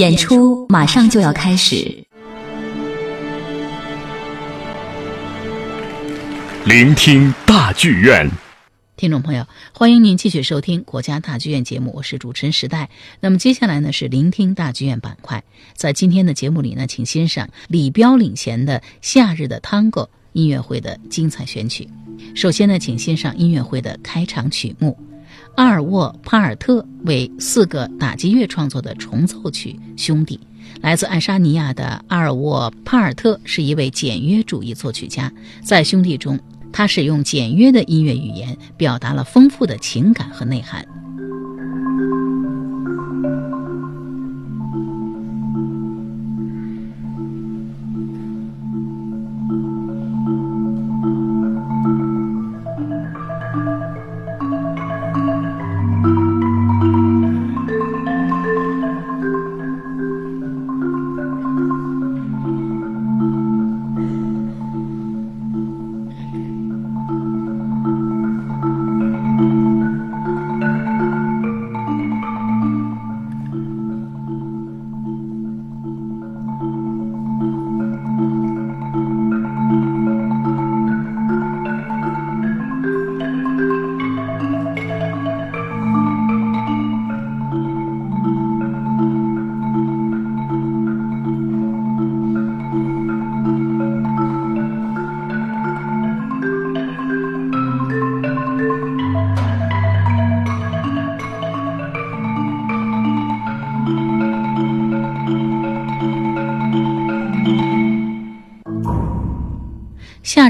演出马上就要开始，聆听大剧院。听众朋友，欢迎您继续收听国家大剧院节目，我是主持人时代。那么接下来呢是聆听大剧院板块，在今天的节目里呢，请欣赏李彪领衔的《夏日的 Tango》音乐会的精彩选曲。首先呢，请欣赏音乐会的开场曲目，阿尔沃·帕尔特为四个打击乐创作的重奏曲《兄弟》。来自爱沙尼亚的阿尔沃·帕尔特是一位简约主义作曲家，在《兄弟》中。他使用简约的音乐语言，表达了丰富的情感和内涵。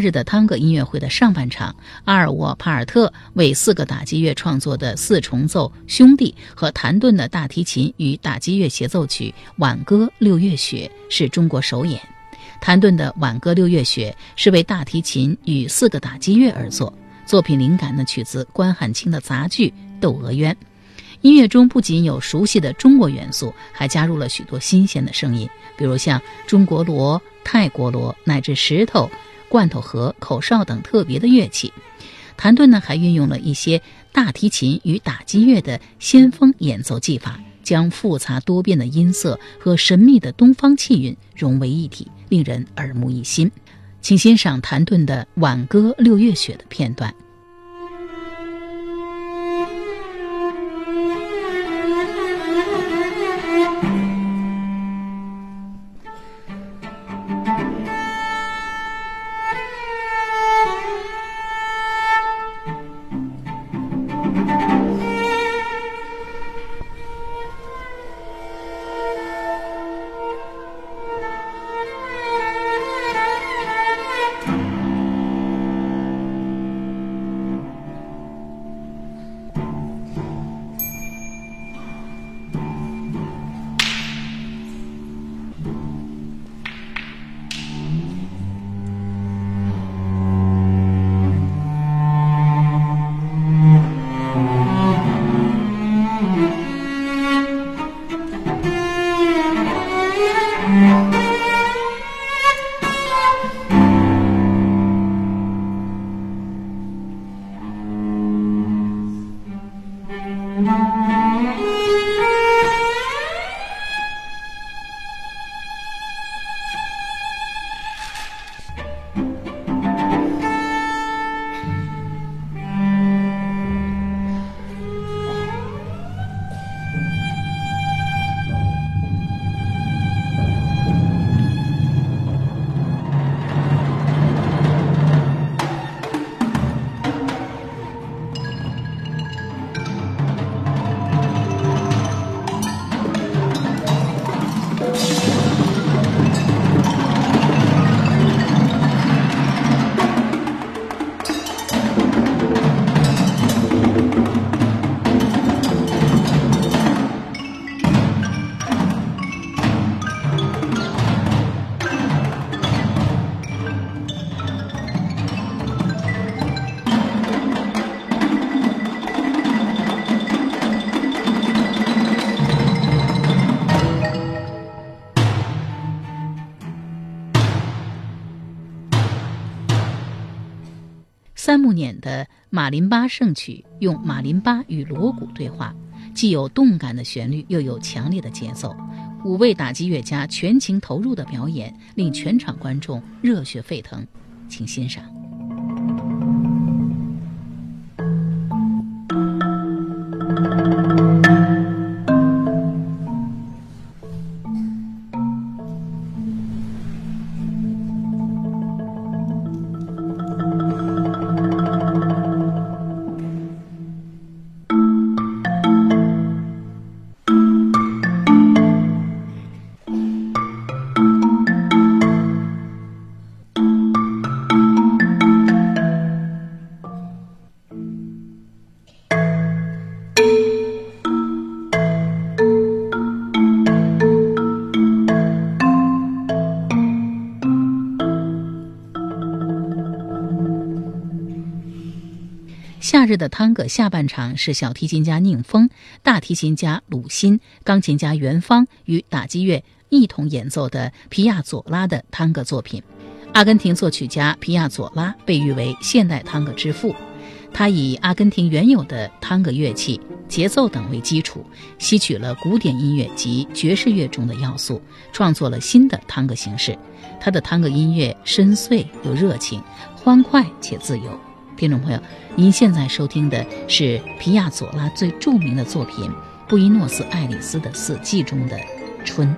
日的探戈音乐会的上半场，阿尔沃·帕尔特为四个打击乐创作的四重奏《兄弟》和谭盾的大提琴与打击乐协奏曲《挽歌六月雪》是中国首演。谭盾的《挽歌六月雪》是为大提琴与四个打击乐而作，作品灵感呢取自关汉卿的杂剧《窦娥冤》。音乐中不仅有熟悉的中国元素，还加入了许多新鲜的声音，比如像中国锣、泰国锣乃至石头。罐头盒、口哨等特别的乐器，谭盾呢还运用了一些大提琴与打击乐的先锋演奏技法，将复杂多变的音色和神秘的东方气韵融为一体，令人耳目一新。请欣赏谭盾的《挽歌六月雪》的片段。的马林巴圣曲用马林巴与锣鼓对话，既有动感的旋律，又有强烈的节奏。五位打击乐家全情投入的表演，令全场观众热血沸腾，请欣赏。日的探戈下半场是小提琴家宁峰、大提琴家鲁欣、钢琴家袁芳与打击乐一同演奏的皮亚佐拉的探戈作品。阿根廷作曲家皮亚佐拉被誉为现代探戈之父，他以阿根廷原有的探戈乐器、节奏等为基础，吸取了古典音乐及爵士乐中的要素，创作了新的探戈形式。他的探戈音乐深邃又热情，欢快且自由。听众朋友，您现在收听的是皮亚佐拉最著名的作品《布宜诺斯艾利斯的四季》中的《春》。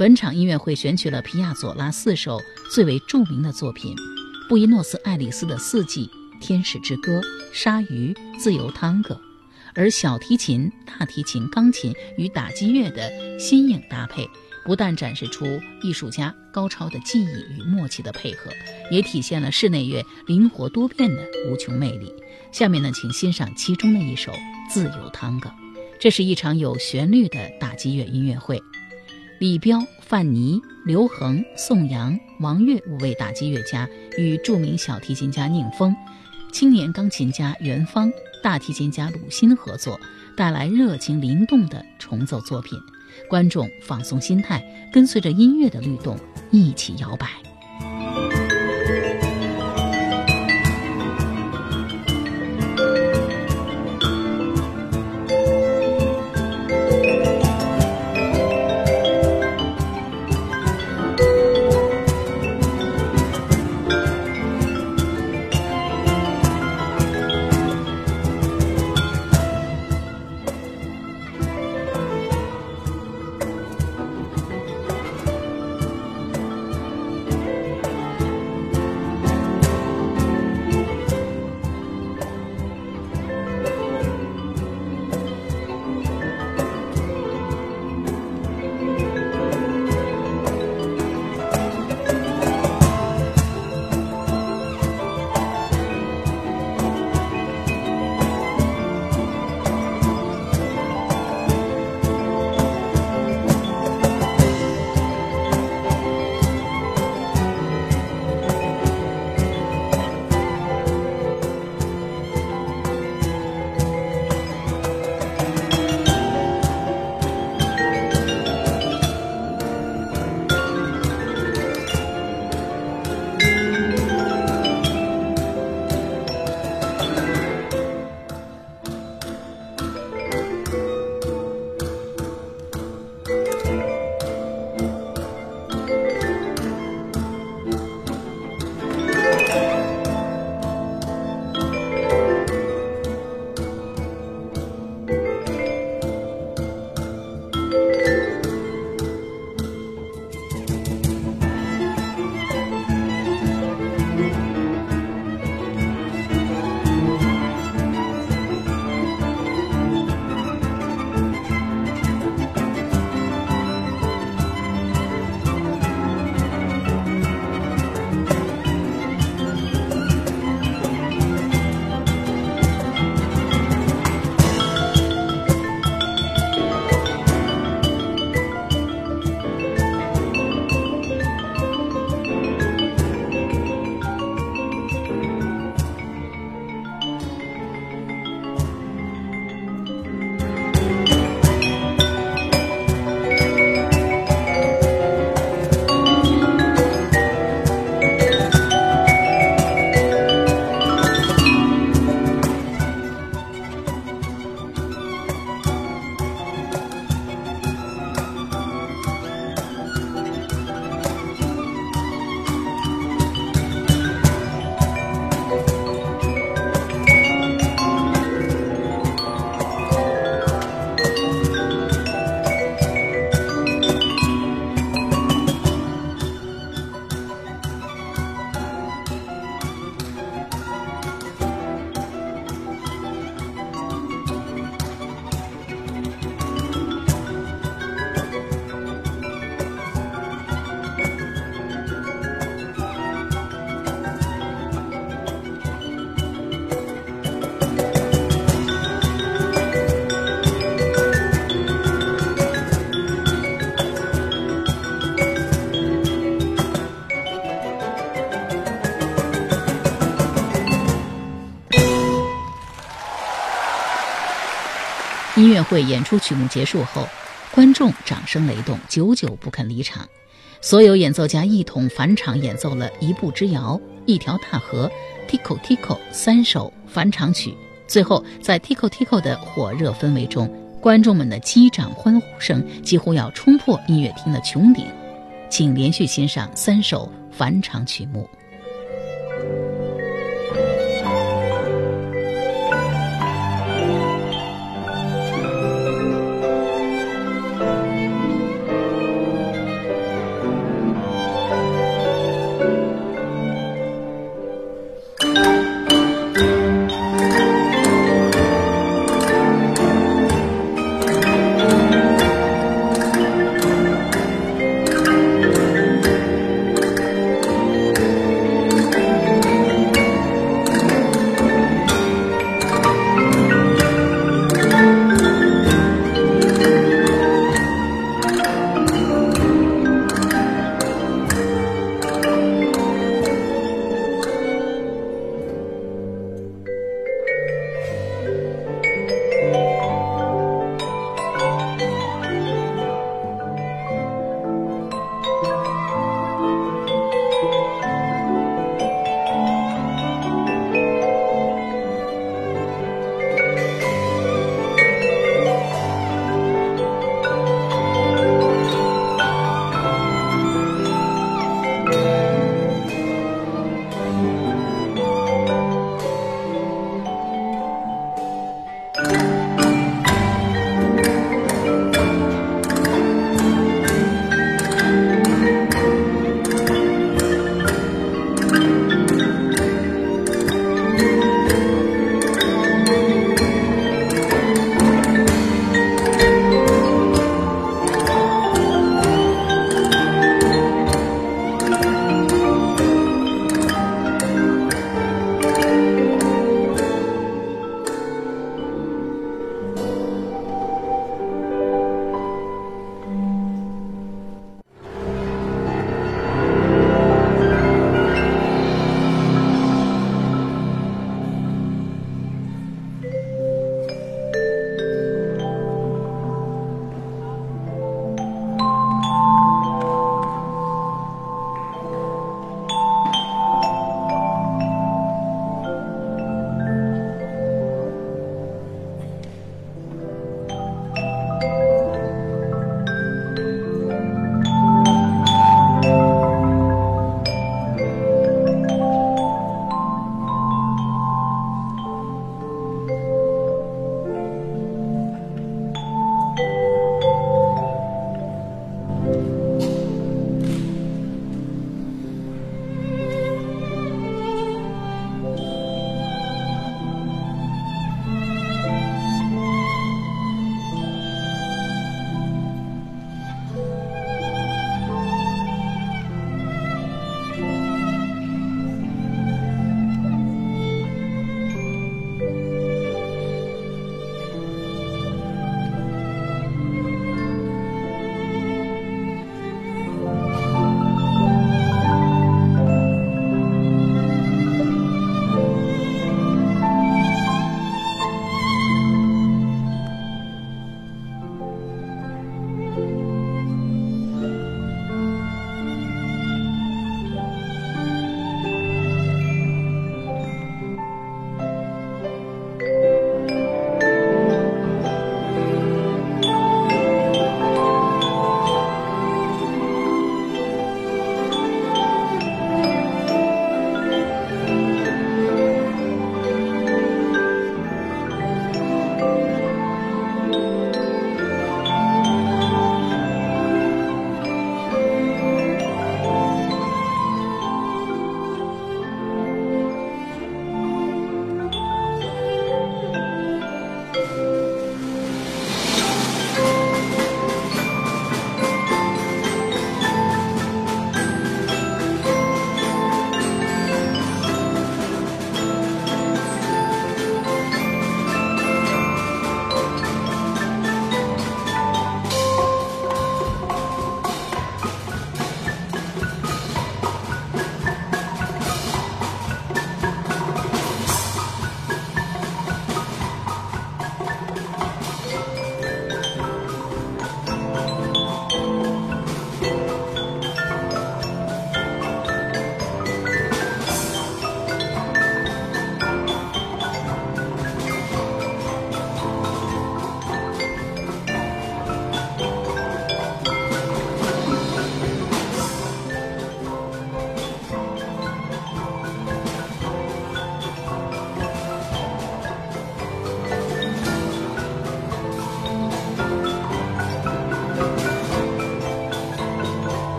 本场音乐会选取了皮亚佐拉四首最为著名的作品：布宜诺斯艾利斯的《四季》《天使之歌》《鲨鱼》《自由探戈》，而小提琴、大提琴、钢琴与打击乐的新颖搭配，不但展示出艺术家高超的技艺与默契的配合，也体现了室内乐灵活多变的无穷魅力。下面呢，请欣赏其中的一首《自由探戈》。这是一场有旋律的打击乐音乐会。李彪、范尼、刘恒、宋阳、王悦五位打击乐家与著名小提琴家宁峰、青年钢琴家袁芳、大提琴家鲁欣合作，带来热情灵动的重奏作品。观众放松心态，跟随着音乐的律动一起摇摆。音乐会演出曲目结束后，观众掌声雷动，久久不肯离场。所有演奏家一同返场演奏了一步之遥、一条大河、Tico Tico 三首返场曲。最后，在 Tico Tico 的火热氛围中，观众们的击掌欢呼声几乎要冲破音乐厅的穹顶。请连续欣赏三首返场曲目。